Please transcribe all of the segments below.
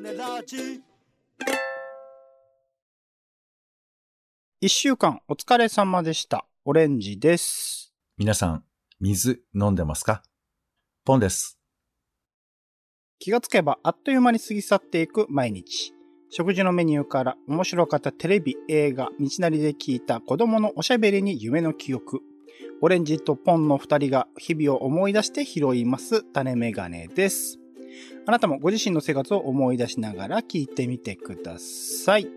ネラジ一週間お疲れ様でした。オレンジです。皆さん、水飲んでますか？ポンです。気がつけばあっという間に過ぎ去っていく毎日。食事のメニューから面白かったテレビ、映画、道なりで聞いた子供のおしゃべりに夢の記憶。オレンジとポンの二人が日々を思い出して拾います種メガネです。あなたもご自身の生活を思い出しながら聞いてみてください。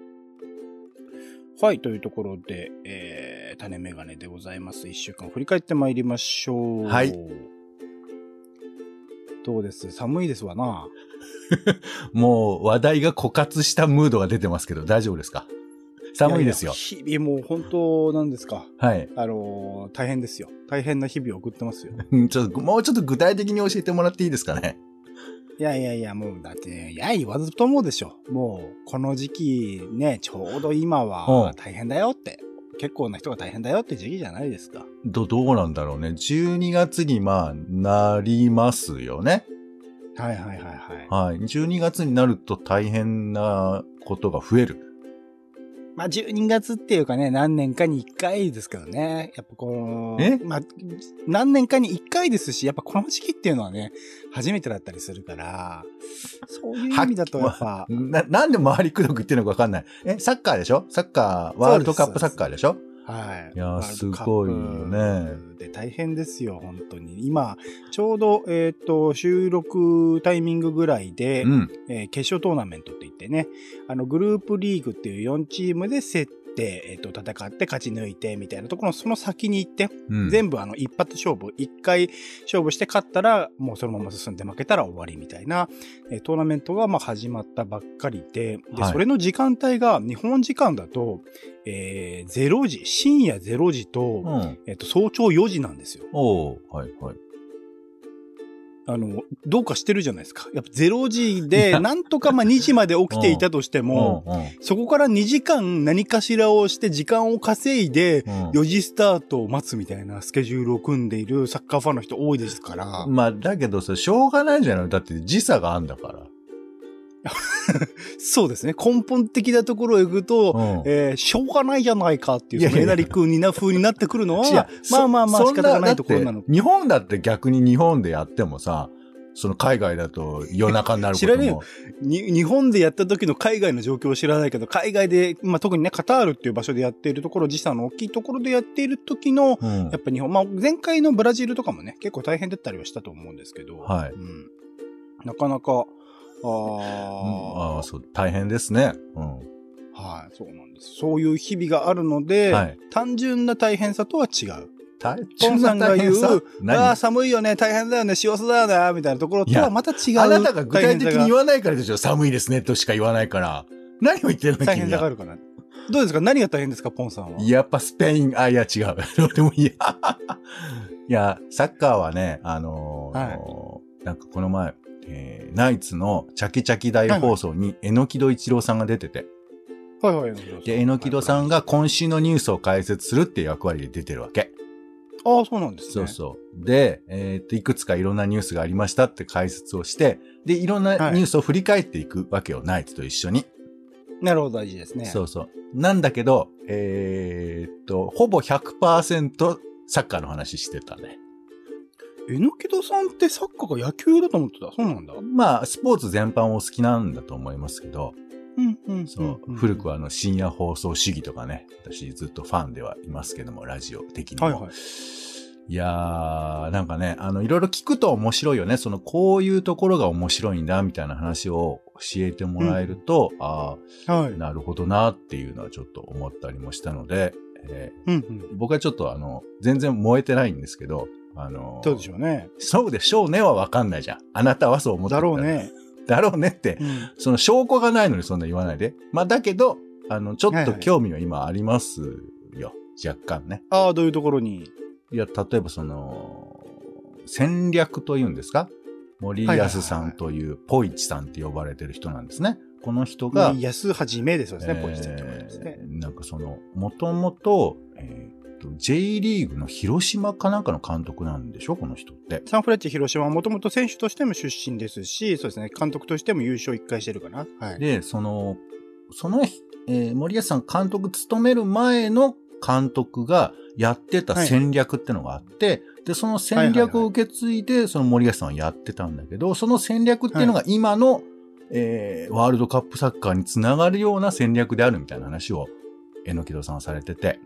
はい、というところで、えー、種メガネでございます。一週間振り返ってまいりましょう。はい。どうです？寒いですわな。もう話題が枯渇したムードが出てますけど、大丈夫ですか？寒いですよ。やや日々もう本当なんですか？はい。あのー大変ですよ。大変な日々を送ってますよ。う んちょっと、もうちょっと具体的に教えてもらっていいですかね？いやいやいや、もうだって、いや、言わずともでしょ。もう、この時期ね、ちょうど今うはん大変だよって。結構な人が大変だよって時期じゃないですか。ど、どうなんだろうね。12月にまあ、なりますよね。はいはいはいはい。はい。12月になると大変なことが増える。まあ、12月っていうかね、何年かに1回ですけどね。やっぱこの、え？まあ、何年かに1回ですし、やっぱこの時期っていうのはね、初めてだったりするから、そういう意味だとやっぱ、な、なんで周りくどく言ってるのかわかんない。え、サッカーでしょ？サッカー、ワールドカップサッカーでしょ？はい。いやすごいよねで、大変ですよ、本当に。今、ちょうど、えっ、と、収録タイミングぐらいで、うん。えー決勝トーナメントって言ってね、あの、グループリーグっていう4チームで競って、えっ、と、戦って勝ち抜いてみたいなところのその先に行って、うん。全部あの、一発勝負、一回勝負して勝ったら、もうそのまま進んで負けたら終わりみたいな、えートーナメントがまあ始まったばっかりで、で、はいそれの時間帯が日本時間だと、えー、0時、深夜0時と、うん。えっ、と、早朝4時なんですよ。おーはいはい。あの、どうかしてるじゃないですか。やっぱ0時いで、や。なんとかまあ2時まで起きていたとしても、うんうんそこから2時間何かしらをして時間を稼いで、うん。4時スタートを待つみたいなスケジュールを組んでいるサッカーファンの人多いですから、まあ、だけどさ、しょうがないじゃない。だって時差があんだから。そうですね。根本的なところへ行くと、うん。えーしょうがないじゃないかっていう、えなり君にな風になってくるのは、まあまあまあそ仕方がないところなの日本だって逆に日本でやってもさ、その海外だと夜中になることも。知らねえよ。に日本でやった時の海外の状況を知らないけど、海外で、まあ、特にね、カタールっていう場所でやっているところ、時差の大きいところでやっている時の、うん。やっぱ日本、まあ、前回のブラジルとかもね、結構大変だったりはしたと思うんですけど、はい。うん、なかなか、あうんあああ、そう、大変ですね。うん。はい、そうなんです。そういう日々があるので、はい単純な大変さとは違う。大ポンさんが言う、ああ、何寒いよね、大変だよね、幸せだよね、みたいなところとはまた違う。あなたが具体的に言わわないからでしょ寒いですねとしか言わないから。何を言ってるの大変君は？さがあるかな。どうですか？何が大変ですか、ポンさんは。やっぱスペイン、あ、いや違う。どうでもいいや。いや、サッカーはね、あのーなんかこの前、えーナイツのチャキチャキ大放送に、えのきど一郎さんが出てて、はいはい。で、えのきどさんが今週のニュースを解説するっていう役割で出てるわけ。ああ、そうなんですね。そうそう。で、えっと、いくつかいろんなニュースがありましたって解説をして、で、いろんなニュースを振り返っていくわけよ、ナイツと一緒に。なるほど、大事ですね。そうそう。なんだけど、えーっと、ほぼ100%サッカーの話してたね。えのきどさんってサッカーが野球だと思ってた？そうなんだ。まあ、スポーツ全般お好きなんだと思いますけど、うん、うん。そう、ん古くはあの深夜放送主義とかね、私ずっとファンではいますけども、ラジオ的にも。はいはい。いやー、なんかね、あの、いろいろ聞くと面白いよね。その、こういうところが面白いんだ、みたいな話を教えてもらえると、あはいあ、。なるほどなっていうのはちょっと思ったりもしたので、えうん、うん。ー僕はちょっとあの、全然燃えてないんですけど、あのーそうでしょうね。そうでしょうねはわかんないじゃん。あなたはそう思ってだるろうね。だろうねってう、ん。その証拠がないのにそんな言わないで。まあ、だけど、あの、ちょっとはいはい興味は今ありますよ。若干ね。ああ、どういうところに？いや、例えばその、戦略というんですか？森安さんというポイチさんって呼ばれてる人なんですね。この人が、安はじめですよね、ポジティブってことですね。えーなんかその、もともと、えーと、J リーグの広島かなんかの監督なんでしょ？この人って。サンフレッチェ広島はもともと選手としても出身ですし、そうですね、監督としても優勝1回してるかな。はい。で、その、その、えー森保さん監督務める前の監督がやってた戦略ってのがあって、で、その戦略を受け継いで、その森保さんはやってたんだけど、その戦略っていうのが今の、えーワールドカップサッカーにつながるような戦略であるみたいな話を、えのきどさんはされてて、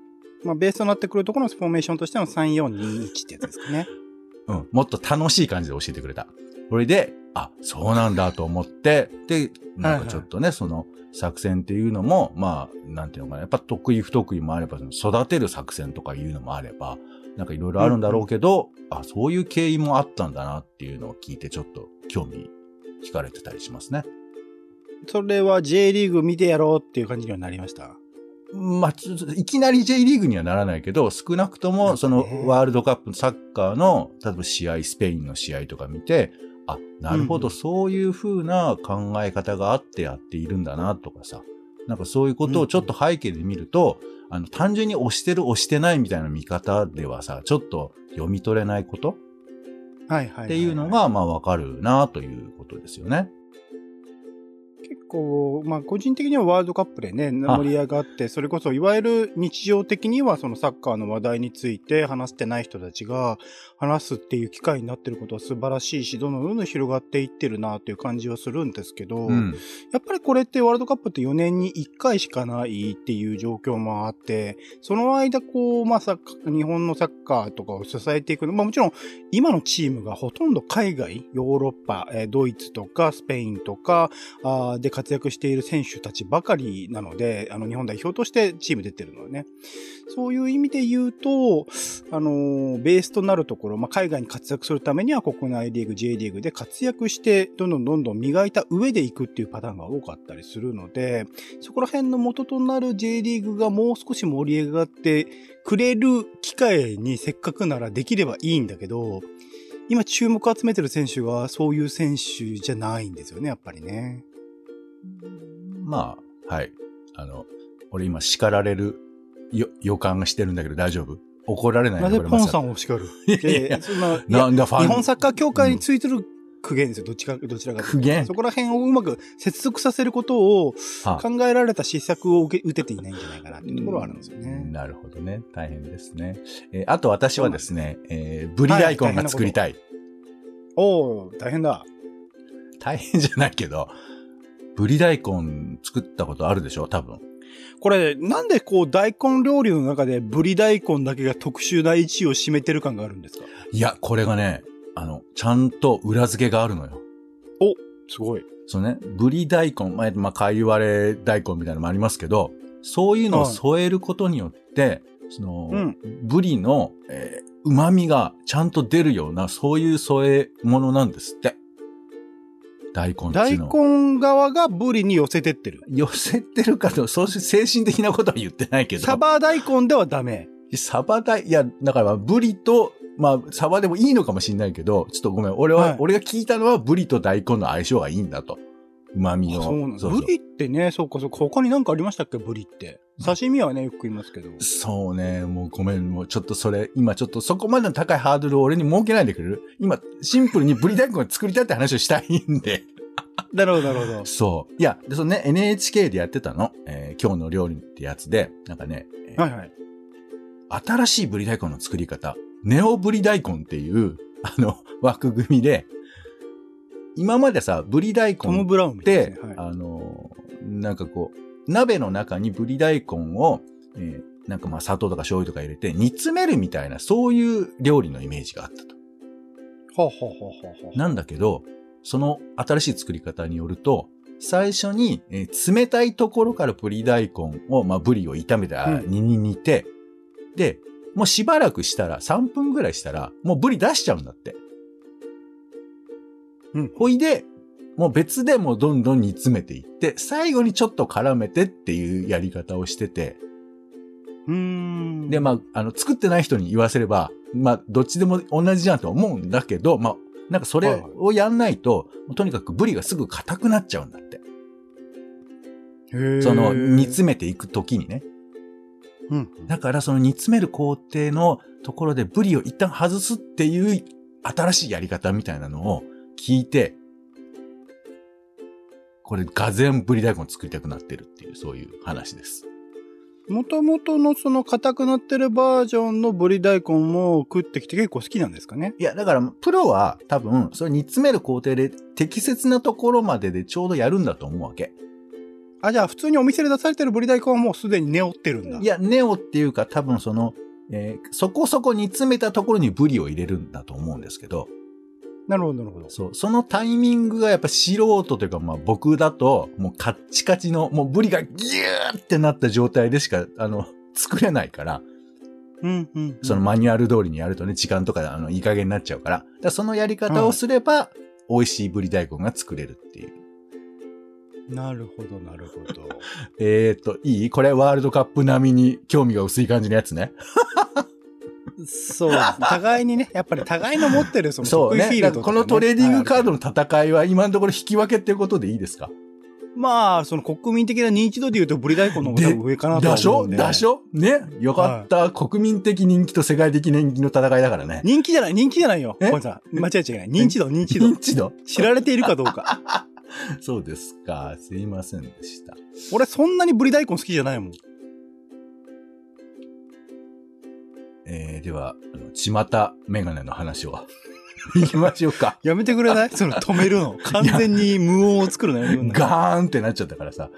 まあ、ベースとなってくるところのフォーメーションとしての3421ってやつですかね。うん、もっと楽しい感じで教えてくれた。それで、あ、そうなんだと思って、で、なんかちょっとね、その作戦っていうのも、まあ、なんていうのかな、やっぱ得意不得意もあれば、その育てる作戦とかいうのもあれば、なんかいろいろあるんだろうけど、あ、そういう経緯もあったんだなっていうのを聞いて、ちょっと興味惹かれてたりしますね。それは J リーグ見てやろうっていう感じにはなりました？まあ、いきなり J リーグにはならないけど、少なくとも、そのねワールドカップサッカーの、例えば試合、スペインの試合とか見て、あ、なるほど、うんそういう風な考え方があってやっているんだな、とかさ。なんかそういうことをちょっと背景で見ると、あの、単純に押してる押してないみたいな見方ではさ、ちょっと読み取れないことはいはい。っていうのが、まあわかるな、ということですよね。結構、まあ個人的にはワールドカップでね、盛り上がって、それこそいわゆる日常的にはそのサッカーの話題について話してない人たちが話すっていう機会になってることは素晴らしいし、どんどんどんどん広がっていってるなっていう感じはするんですけど、うん。やっぱりこれってワールドカップって4年に1回しかないっていう状況もあって、その間こう、まあサッカー日本のサッカーとかを支えていくの、まあもちろん今のチームがほとんど海外、ヨーロッパ、えードイツとかスペインとかあーで活躍している選手たちばかりなので、あの日本代表としてチーム出てるのね。そういう意味で言うと、あのベースとなるところ、まあ、海外に活躍するためには国内リーグ、J リーグで活躍して、どんどんどんどん磨いた上でいくっていうパターンが多かったりするので、そこら辺の元となる J リーグがもう少し盛り上がってくれる機会にせっかくならできればいいんだけど、今注目を集めてる選手がそういう選手じゃないんですよね、やっぱりね。まあ、はい。あの、俺今叱られるよ予感がしてるんだけど大丈夫？怒られないなぜポンさんんを叱る？いやなんだファン？日本サッカー協会についてる苦言ですよ。どっちか、どちらか苦言？そこら辺をうまく接続させることをは考えられた施策を受け打てていないんじゃないかなっていうところはあるんですよね。なるほどね。大変ですね。えーあと私はですね、えーブリ大根が作りたい。おー、大変だ。大変じゃないけど、ブリ大根作ったことあるでしょ？多分。これ、なんでこう大根料理の中でブリ大根だけが特殊な位置を占めてる感があるんですか？いや、これがね、あの、ちゃんと裏付けがあるのよ。すごい。そのね、ブリ大根、まあ、まあ、かいわれ大根みたいなのもありますけど、そういうのを添えることによって、その、うんブリの、えー旨味がちゃんと出るような、そういう添え物なんですって。大根大。根側がブリに寄せてってる。寄せてるかと、そういう精神的なことは言ってないけど。サバ大根ではダメ。サバ大、いや、だからブリと、まあ、サバでもいいのかもしれないけど、ちょっとごめん。俺は、はい俺が聞いたのはブリと大根の相性がいいんだと。旨味の。そうなんだ。そうそうブリってね、そうかそうか。他に何かありましたっけ？ブリって。刺身はね、よく食いますけど。そうね、もうごめん、もうちょっとそれ、今ちょっとそこまでの高いハードルを俺に設けないでくれる？今、シンプルにブリ大根を作りたいって話をしたいんで。なるほど、なるほど。そう。いや、で、そのね、NHK でやってたの？えー今日の料理ってやつで、なんかね、えーはいはい。新しいブリ大根の作り方、ネオブリ大根っていう、あの、枠組みで、今までさ、ブリ大根ブラウンみたいで、ですね。はいあの、なんかこう、鍋の中にブリ大根を、えーなんかまあ砂糖とか醤油とか入れて煮詰めるみたいな、そういう料理のイメージがあったと。ほうほうほうほう。なんだけど、その新しい作り方によると、最初に、えー冷たいところからブリ大根を、まあブリを炒めたうん煮に煮て、で、もうしばらくしたら、3分ぐらいしたら、もうブリ出しちゃうんだって。うんほいで、もう別でもうどんどん煮詰めていって、最後にちょっと絡めてっていうやり方をしてて、うーん。で、まあ、あの、作ってない人に言わせれば、まあ、どっちでも同じじゃんと思うんだけど、まあ、なんかそれをやんないと、とにかくブリがすぐ硬くなっちゃうんだって。へーその、煮詰めていくときにね。うん。だからその煮詰める工程のところでブリを一旦外すっていう新しいやり方みたいなのを聞いて、これ、がぜんブリ大根作りたくなってるっていう、そういう話です。もともとのその硬くなってるバージョンのブリ大根も食ってきて結構好きなんですかね？いや、だから、プロは多分、それ煮詰める工程で適切なところまででちょうどやるんだと思うわけ。あ、じゃあ普通にお店で出されてるブリ大根はもうすでに寝折ってるんだ。いや、ネオっていうか多分その、えーそこそこ煮詰めたところにブリを入れるんだと思うんですけど、なるほど、なるほど。そう、そのタイミングがやっぱ素人というか、まあ僕だと、もうカッチカチの、もうブリがギューってなった状態でしか、あの、作れないから、うん、うんうん。そのマニュアル通りにやるとね、時間とか、あの、いい加減になっちゃうから、だからそのやり方をすれば、美味しいブリ大根が作れるっていう。なるほど、なるほど。えーと、いい？これワールドカップ並みに興味が薄い感じのやつね。そう。互いにね、やっぱり互いの持ってるその。得意フィールドとかね、このトレーディングカードの。の戦いは今のところ引き分けっていうことでいいですか？まあ、その国民的な認知度で言うとブリ大根の方が上かなとはだしょ思うんで。だしょ？ね？よかった、国民的人気と世界的人気の戦いだからね。人気じゃない、人気じゃないよ。え？これさん、間違えちゃいけない。認知度、認知度認。知度？知られているかどうか。そうですか。すいませんでした。俺そんなにブリ大根好きじゃないもん。えー、では、ちまたメガネの話を。行きましょうか。やめてくれない？その止めるの？完全に無音を作るの？やめてくんないガーンってなっちゃったからさ。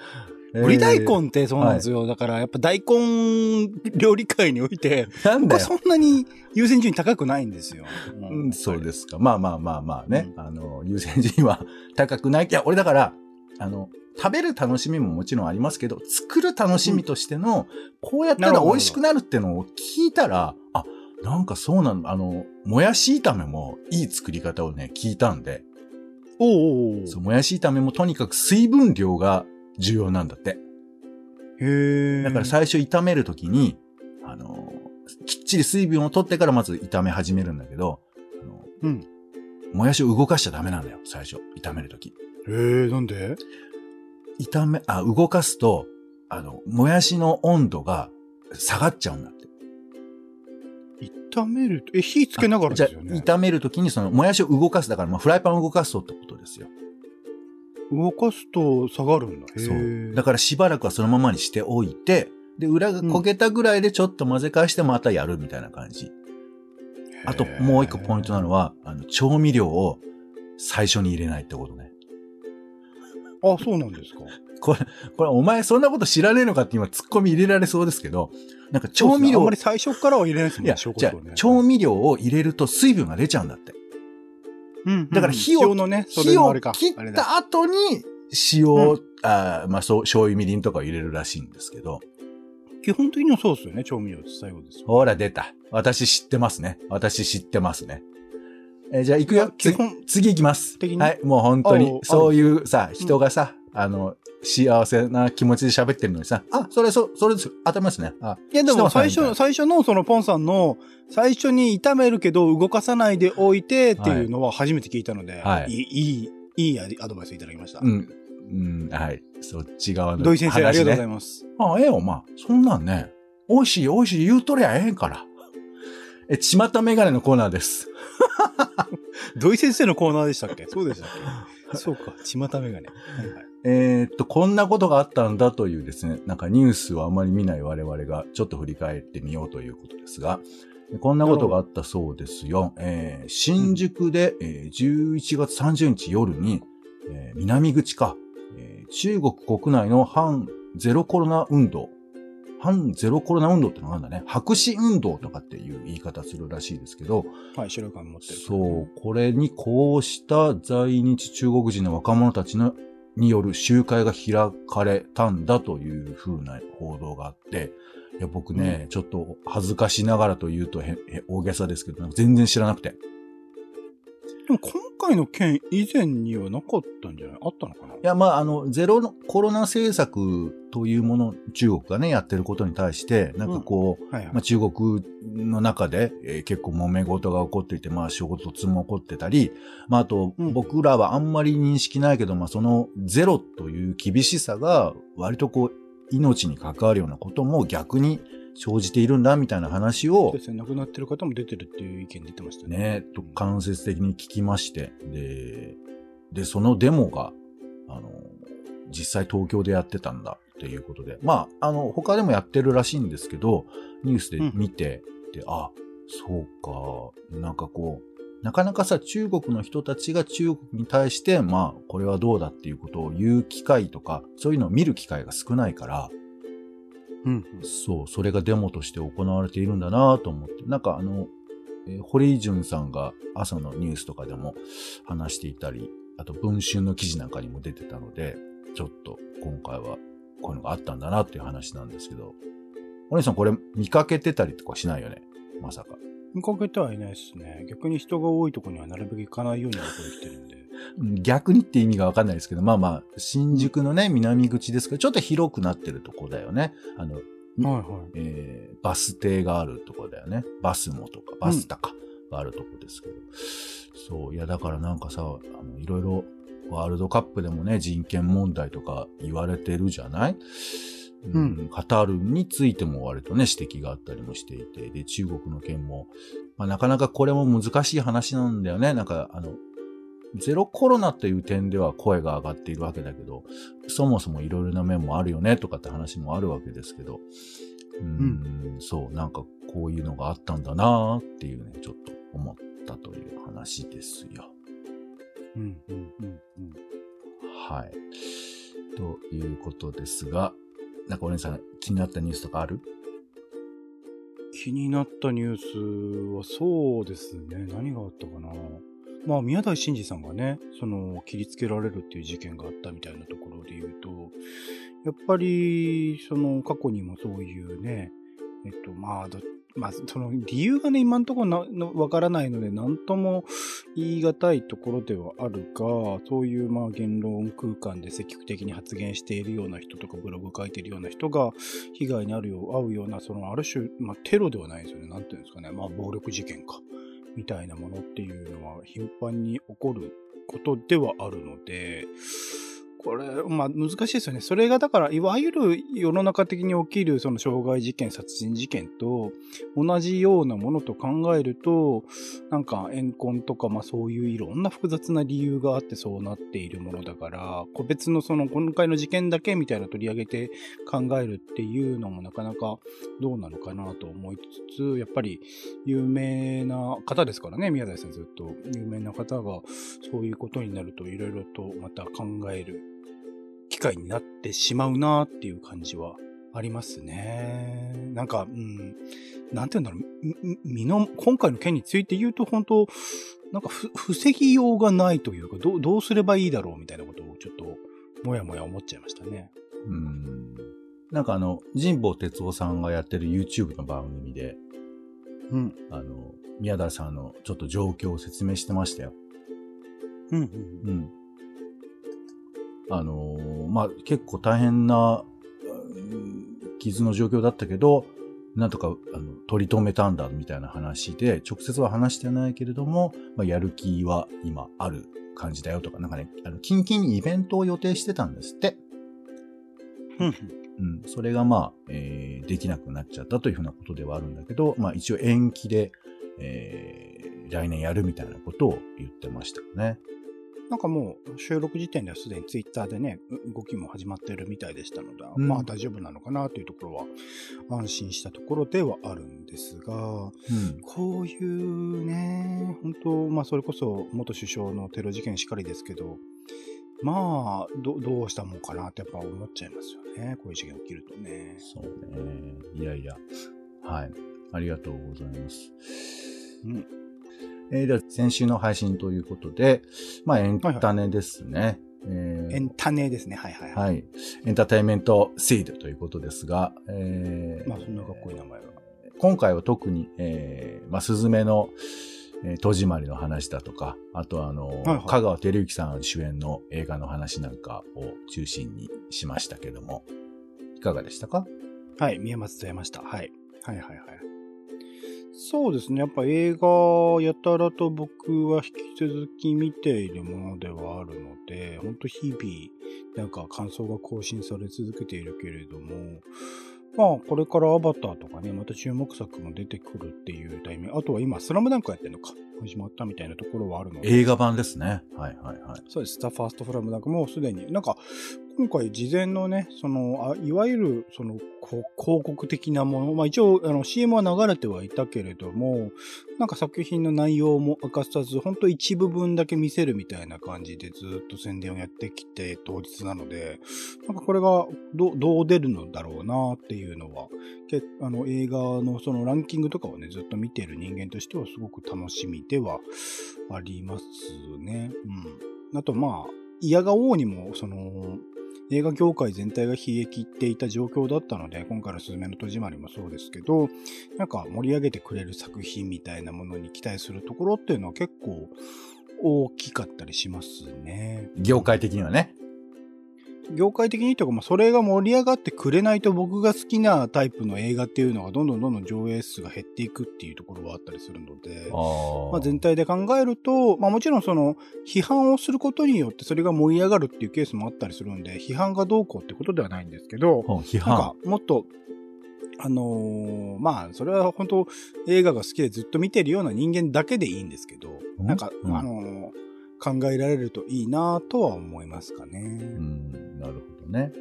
ブリ大えー根ってそうなんですよ。だからやっぱ大根料理界において、なんだよ。僕はそんなに優先順位高くないんですよ。うん、そうですすか。まあまあまあまあね。うあの、優先順位は高くない。いや、俺だから、あの、食べる楽しみももちろんありますけど、作る楽しみとしての、こうやったら美味しくなるってのを聞いたら、あ、なんかそうなの、あの、もやし炒めもいい作り方をね、聞いたんで、おうおうそう、もやし炒めもとにかく水分量が重要なんだって。へえ。だから最初炒めるときに、あの、きっちり水分を取ってからまず炒め始めるんだけど、あのうん。もやしを動かしちゃダメなんだよ、最初。炒めるとき。へえ、なんで？炒め、あ、動かすと、あの、もやしの温度が下がっちゃうんだって。炒めると、え、火つけながらじゃあ、ですよね。炒めるときにその、もやしを動かす。だから、まあ、フライパンを動かすとってことですよ。動かすと下がるんだ。へそう。え。だからしばらくはそのままにしておいて、で、裏が焦げたぐらいでちょっと混ぜ返してまたやるみたいな感じ。あと、もう一個ポイントなのは、あの、調味料を最初に入れないってことね。あ、そうなんですか。これ、これ、お前そんなこと知らねえのかって今、突っ込み入れられそうですけど、なんか調味料、あんまり最初からは入れないですもんね、いや、じゃ。調味料を入れると水分が出ちゃうんだって。うん。だから火をね、火を。切った後に塩を、うあーまあ、そう、醤油みりんとかを入れるらしいんですけど、基本的にはそうですよね、調味料って最後ですよ。ほら出た。私知ってますね。私知ってますね。えーじゃあ行くよ。次基本、次行きます。的に？はい、もう本当にそういうさ、人がさ、あの、幸せな気持ちで喋ってるのにさ、あ、それ、そ、それです。当たりますね。あ、いやでも最初、最初のそのポンさんの、最初に炒めるけど動かさないでおいてっていうのは初めて聞いたので、はいい、いい、いいアドバイスいただきました？うん。うん、はい。そっち側の、土井先生、ありがとうございまます。す。あ、ええよ、まあ。そんなんね、美味しい、美味しい言うとりゃええんから。え、ちまたメガネのコーナーです。土井先生のコーナーでしたっけ？そうでしたっけ？そうか、ちまたメガネ。はいはい。えーっと、こんなことがあったんだというですね、なんかニュースをあまり見ない我々がちょっと振り返ってみようということですが、こんなことがあったそうですよ。えー新宿で、えー11月30日夜に、えー南口か、えー中国国内の反ゼロコロナ運動、反ゼロコロナ運動ってのがあるんだね。白紙運動とかっていう言い方するらしいですけど、はい、白い紙持ってる。そう、これにこうした在日中国人の若者たちのによる集会が開かれたんだという風な報道があって、いや僕ね、ちょっと恥ずかしながらと言うとへへ大げさですけど、全然知らなくて。でも今回の件以前にはなかったんじゃない？あったのかな？いや、まあ、あの、ゼロコロナ政策というもの、中国がね、やってることに対して、なんかこう、はいはい。まあ、中国の中で、えー結構揉め事が起こっていて、まあ衝突も起こってたり、まああとうん。僕らはあんまり認識ないけど、まあそのゼロという厳しさが割とこう命に関わるようなことも逆に生じているんだみたいな話をそう、ですね、亡くなってる方も出てるっていう意見出てましたね。ね、と間接的に聞きまして、で、で、そのデモが、あの、実際東京でやってたんだっていうことで、まあ、あの、他でもやってるらしいんですけど、ニュースで見て、で、あ、そうか、なんかこう、なかなかさ、中国の人たちが中国に対して、まあ、これはどうだっていうことを言う機会とか、そういうのを見る機会が少ないから、うん。そう、それがデモとして行われているんだなと思って。なんかあの、えー堀井淳さんが朝のニュースとかでも話していたり、あと文春の記事なんかにも出てたので、ちょっと今回はこういうのがあったんだなっていう話なんですけど、お姉さんこれ見かけてたりとかしないよね？まさか。見かけてはいないですね。逆に人が多いところにはなるべく行かないようにはこれ来てるんで。うん逆にって意味がわかんないですけど、まあまあ、新宿のね、南口ですけど、ちょっと広くなってるとこだよね。あの、はいはい。えーバス停があるとこだよね。バスモとか、バスタか、があるとこですけど。そう、いやだからなんかさ、あの、いろいろワールドカップでもね、人権問題とか言われてるじゃない？うんカタールについても割とね、指摘があったりもしていて、で、中国の件も、まあなかなかこれも難しい話なんだよね。なんか、あの、ゼロコロナという点では声が上がっているわけだけど、そもそもいろいろな面もあるよねとかって話もあるわけですけど、うーん、そう、なんかこういうのがあったんだなっていうね、ちょっと思ったという話ですよ。うんうんうんうん。はい。ということですが、なんかお姉さん気になったニュースとかある？気になったニュースはそうですね。何があったかな？まあ、宮台真司さんがね、その、切りつけられるっていう事件があったみたいなところで言うと、やっぱり、その、過去にもそういうね、えっと、まあ、まあ、その理由がね、今のところわからないので、なんとも言い難いところではあるが、そういうまあ言論空間で積極的に発言しているような人とか、ブログ書いているような人が被害に遭うよう遭うような、そのある種、まあテロではないですよね。なんていうんですかね。まあ暴力事件か。みたいなものっていうのは頻繁に起こることではあるので、これ、まあ難しいですよね。それがだから、いわゆる世の中的に起きるその傷害事件、殺人事件と同じようなものと考えると、なんか怨恨とか、まあそういういろんな複雑な理由があってそうなっているものだから、個別のその今回の事件だけみたいな取り上げて考えるっていうのもなかなかどうなのかなと思いつつ、やっぱり有名な方ですからね、宮台さんずっと有名な方がそういうことになるといろいろとまた考える機会になってしまうなっていう感じはありますね。なんか、うん、なんて言うんだろう、みみの、今回の件について言うと本当、なんかふ、防ぎようがないというか、どう、どうすればいいだろうみたいなことをちょっと、もやもや思っちゃいましたね。うん。なんかあの、神保哲夫さんがやってる YouTube の番組で、うん。あの、宮田さんのちょっと状況を説明してましたよ。うん、うん。うん。あのーまあ、結構大変な、うん傷の状況だったけど、なんとか、あの、取り留めたんだ、みたいな話で、直接は話してないけれども、まあ、やる気は今ある感じだよとか、なんかね、あの、近々にイベントを予定してたんですって。うん、うん、それがまあ、えーできなくなっちゃったというふうなことではあるんだけど、まあ一応延期で、えー来年やるみたいなことを言ってましたよね。なんかもう収録時点ではすでにツイッターでね、う動きも始まっているみたいでしたので、うんまあ大丈夫なのかなというところは安心したところではあるんですが、うん。こういうね、本当まあそれこそ元首相のテロ事件しかりですけど、まあ、どどうしたもんかなってやっぱ思っちゃいますよね。こういう事件起きるとね。そうね。いやいや。はい。ありがとうございます。うん。えーでは、先週の配信ということで、まあエンタネですね。えーエンタネですね。はいはいはい。はい。エンターテインメントシードということですが、えーまあそんなかっこいい名前は。今回は特に、えーまあ、スズメの、えー戸締まりの話だとか、あとはあの、はいはい香川照之さん主演の映画の話なんかを中心にしましたけども、いかがでしたか？はい、宮松とやました。はい。はいはいはい。そうですね。やっぱ映画やたらと僕は引き続き見ているものではあるので、ほんと日々、なんか感想が更新され続けているけれども、まあ、これからアバターとかね、また注目作も出てくるっていうタイミング。あとは今、スラムダンクやってるのか。始まったみたいなところはあるので。映画版ですね。はいはいはい。そうです。ザ・ファースト・フラムダンクもうすでに、なんか、今回事前のね、その、あいわゆる、その、広告的なもの、まあ一応、あの、CM は流れてはいたけれども、なんか作品の内容も明かさず、本当一部分だけ見せるみたいな感じでずっと宣伝をやってきて当日なので、なんかこれがどどう出るのだろうなっていうのは、けあの映画のそのランキングとかをね、ずっと見ている人間としてはすごく楽しみではありますね。うん。あとまあ、嫌が王にも、その、映画業界全体が冷え切っていた状況だったので、今回のスズメの戸締まりもそうですけど、なんか盛り上げてくれる作品みたいなものに期待するところっていうのは結構大きかったりしますね。業界的にはね。業界的にというか、まあ、それが盛り上がってくれないと僕が好きなタイプの映画っていうのがどんどんどんどん上映数が減っていくっていうところはあったりするので、まあ、全体で考えると、まあ、もちろんその批判をすることによってそれが盛り上がるっていうケースもあったりするんで、批判がどうこうってことではないんですけど、批なんかもっと、あのーまあ、それは本当映画が好きでずっと見てるような人間だけでいいんですけど、うん？なんか、うん。あのー考えられるといいなとは思いますかね。うん、なるほどね。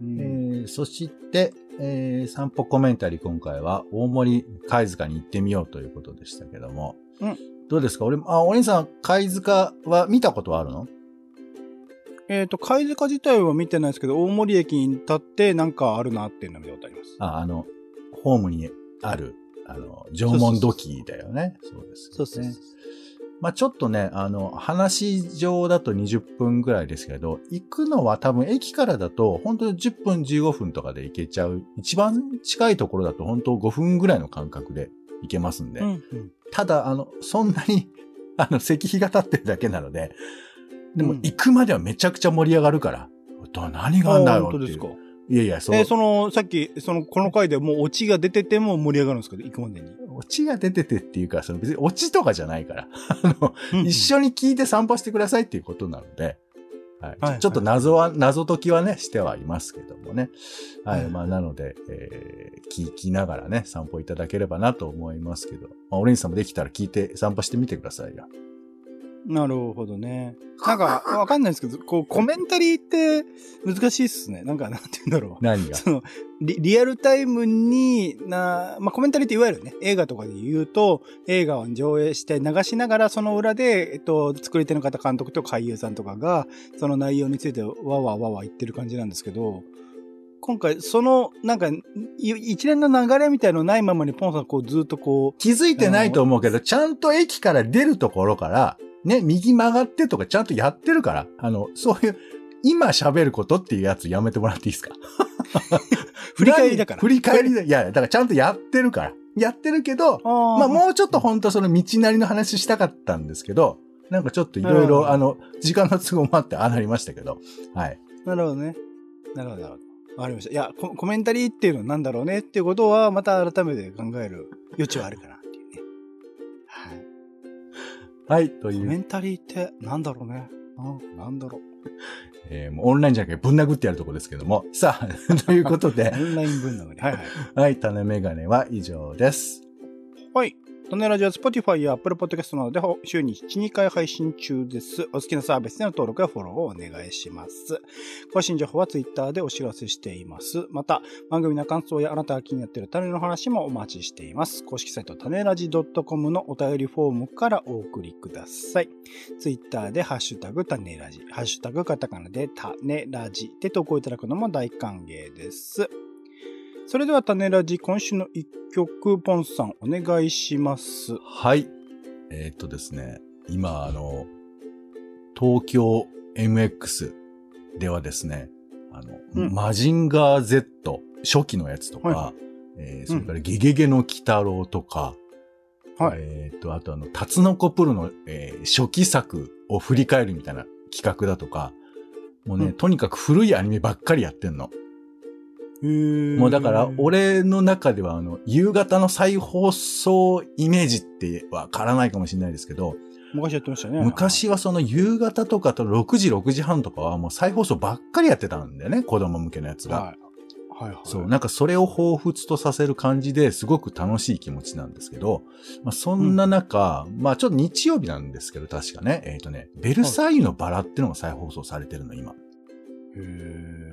うんえーそして、えー散歩コメンタリー今回は大森貝塚に行ってみようということでしたけども。うんどうですか？俺、あ、お兄さん、貝塚は見たことはあるの？えっ、と、貝塚自体は見てないですけど、大森駅に立ってなんかあるなっていうのは見たことあります。あ、あの、ホームにある、あの、縄文土器だよね。そうです、ね。そうそうそう。まあちょっとね、あの、話上だと20分ぐらいですけど、行くのは多分駅からだと、本当に10分15分とかで行けちゃう。一番近いところだと本当5分ぐらいの間隔で行けますんで。うんうんただ、あの、そんなに、あの、石碑が立ってるだけなので、でもうん行くまではめちゃくちゃ盛り上がるから、ど何があんだよっていう。あ本当ですか？いやいや、そう。えーその、さっき、その、この回でもうオチが出てても盛り上がるんですけど、行くまでに。オチが出ててっていうか、その別にオチとかじゃないから、あの、一緒に聞いて散歩してくださいっていうことなので、はいはいはいちょっと謎は、謎解きはね、してはいますけどもね。はい。はいまあ、なので、えー聞きながらね、散歩いただければなと思いますけど、まあ、オレンジさんもできたら聞いて散歩してみてくださいよ。なるほどね。なんか、わかんないですけど、こう、コメンタリーって難しいっすね。なんか、なんて言うんだろう。何が？そのリ、リアルタイムにな、まあ、コメンタリーっていわゆるね、映画とかで言うと、映画を上映して流しながら、その裏で、えっと、作り手の方、監督とか俳優さんとかが、その内容についてわわわわ言ってる感じなんですけど、今回、その、なんか、い一連の流れみたいのないままにポンさん、こう、ずっとこ気づいてないと思うけど、ちゃんと駅から出るところから、ね、右曲がってとかちゃんとやってるから、あの、そういう、今喋ることっていうやつやめてもらっていいですか？振り返りだから振り返りだ。いや、だからちゃんとやってるから。やってるけど、まあもうちょっと本当その道なりの話したかったんですけど、なんかちょっといろいうんろ、あの、時間の都合もあってああなりましたけど、はい。なるほどね。なるほど、なるほど。わかりました。いやコ、コメンタリーっていうのは何だろうねっていうことは、また改めて考える余地はあるかなっていうね。はい。はい、という、コメンタリーって何だろうね。あなんだろう。えーもうオンラインじゃなくてぶん殴ってやるとこですけども、さあ、ということでオ、ンライン分なのに。はいはい。はい、種メガネは以上です。はい。トネラジは Spotify や Apple Podcast などで週に1、2回配信中です。お好きなサービスでの登録やフォローをお願いします。更新情報は Twitter でお知らせしています。また、番組の感想やあなたが気になっている種の話もお待ちしています。公式サイト種ラジ .com のお便りフォームからお送りください。Twitter でハッシュタグ種ラジ、ハッシュタグカタカナで種ラジで投稿いただくのも大歓迎です。それでは種ラジ今週の一曲、ポンさんお願いします。はい。えーっとですね、今、あの、東京 MX ではですね、あの、うんマジンガー Z 初期のやつとか、はえーそれからゲゲゲの鬼太郎とか、はい。えーっと、あとあの、タツノコプロの、えー初期作を振り返るみたいな企画だとか、もうね、うんとにかく古いアニメばっかりやってんの。ももうだから、、俺の中ではあの、夕方の再放送イメージってわからないかもしれないですけど、昔やってましたね。昔はその夕方とかと6時、6時半とかはもう再放送ばっかりやってたんだよね、子供向けのやつが。はい。はいはい。そう、なんかそれを彷彿とさせる感じですごく楽しい気持ちなんですけど、まあ、そんな中、まあちょっと日曜日なんですけど、確かね、えっ、とね、ベルサイユのバラっていうのが再放送されてるの、今。へー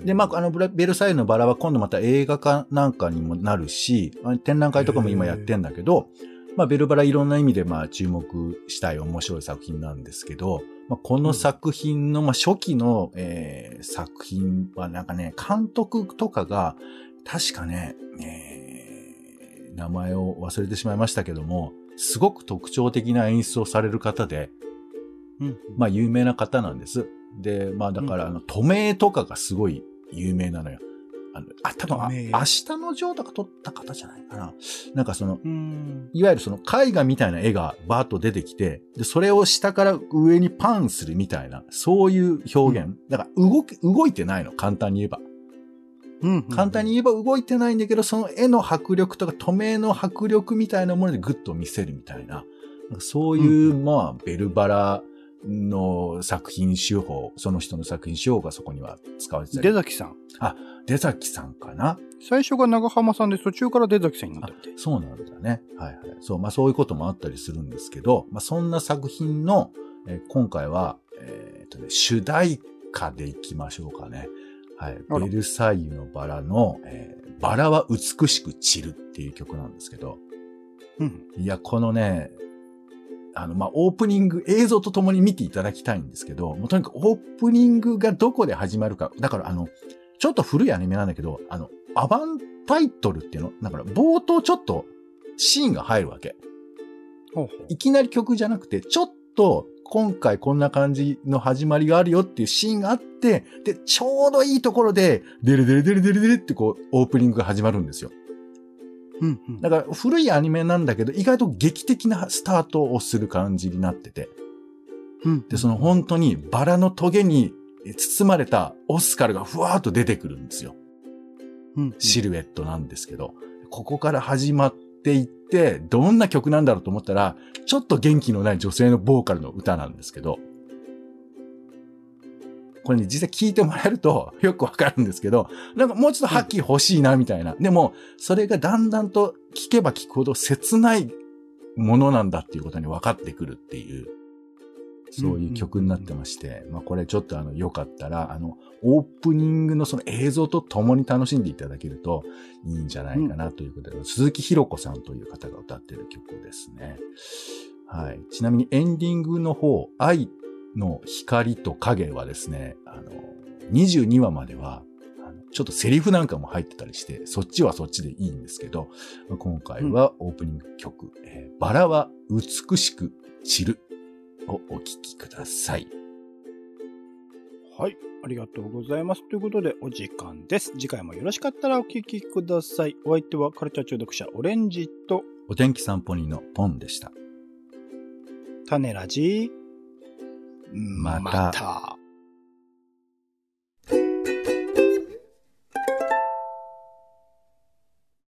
で、まあ、あの、ベルサイユのバラは今度また映画化なんかにもなるし、あ展覧会とかも今やってんだけど、まあ、ベルバラいろんな意味でまあ注目したい面白い作品なんですけど、まあ、この作品の、まあ、初期の、えー作品はなんかね、監督とかが、確かね、えー名前を忘れてしまいましたけども、すごく特徴的な演出をされる方で、うん。まあ有名な方なんです。で、まあだから、あの、都名とかがすごい有名なのよ。あの、あ、多分、あ明日のジョーとか撮った方じゃないかな。なんかその、うん。いわゆるその絵画みたいな絵がバーッと出てきて、で、それを下から上にパンするみたいな、そういう表現。だから動き、動いてないの、簡単に言えば。うん。簡単に言えば動いてないんだけど、その絵の迫力とか、透明の迫力みたいなものでグッと見せるみたいな。そういう、まあ、ベルバラの作品手法、その人の作品手法がそこには使われてたり。出崎さん。出崎さんかな最初が長浜さんで途中から出崎さんになったみたい。そうなんだね。はいはい。そう、まあそういうこともあったりするんですけど、まあそんな作品の、えー今回は、えーっとね、主題歌でいきましょうかね。はい。ベルサイユのバラの、えーバラは美しく散るっていう曲なんですけど、うん。いや、このね、あの、まあ、オープニング、映像とともに見ていただきたいんですけど、もうとにかくオープニングがどこで始まるか。だからあの、ちょっと古いアニメなんだけど、あの、アバンタイトルっていうの？だから冒頭ちょっとシーンが入るわけ。ほうほう。いきなり曲じゃなくて、ちょっと今回こんな感じの始まりがあるよっていうシーンがあって、で、ちょうどいいところで、デレデレデレデレデレってこう、オープニングが始まるんですよ。うんうん。だから古いアニメなんだけど、意外と劇的なスタートをする感じになってて。うん。で、その本当にバラのトゲに包まれたオスカルがふわーっと出てくるんですよ。うん。シルエットなんですけど。ここから始まっていって、どんな曲なんだろうと思ったら、ちょっと元気のない女性のボーカルの歌なんですけど。これね、実際聞いてもらえると よくわかるんですけど、なんかもうちょっと覇気欲しいなみたいな。でも、それがだんだんと聞けば聞くほど切ないものなんだっていうことに分かってくるっていう、そういう曲になってまして、まあこれちょっとあの、よかったら、あの、オープニングのその映像と共に楽しんでいただけるといいんじゃないかなということで、鈴木ひろ子さんという方が歌ってる曲ですね。はい。ちなみにエンディングの方、愛の光と影はですね、あの、22話までは、ちょっとセリフなんかも入ってたりして、そっちはそっちでいいんですけど、まあ今回はオープニング曲、えーバラは美しく散るをお聴きください。はい。ありがとうございます。ということで、お時間です。次回もよろしかったらお聞きください。お相手はカルチャー中毒者オレンジとお天気散歩人のポンでした。種ラジ。また。また。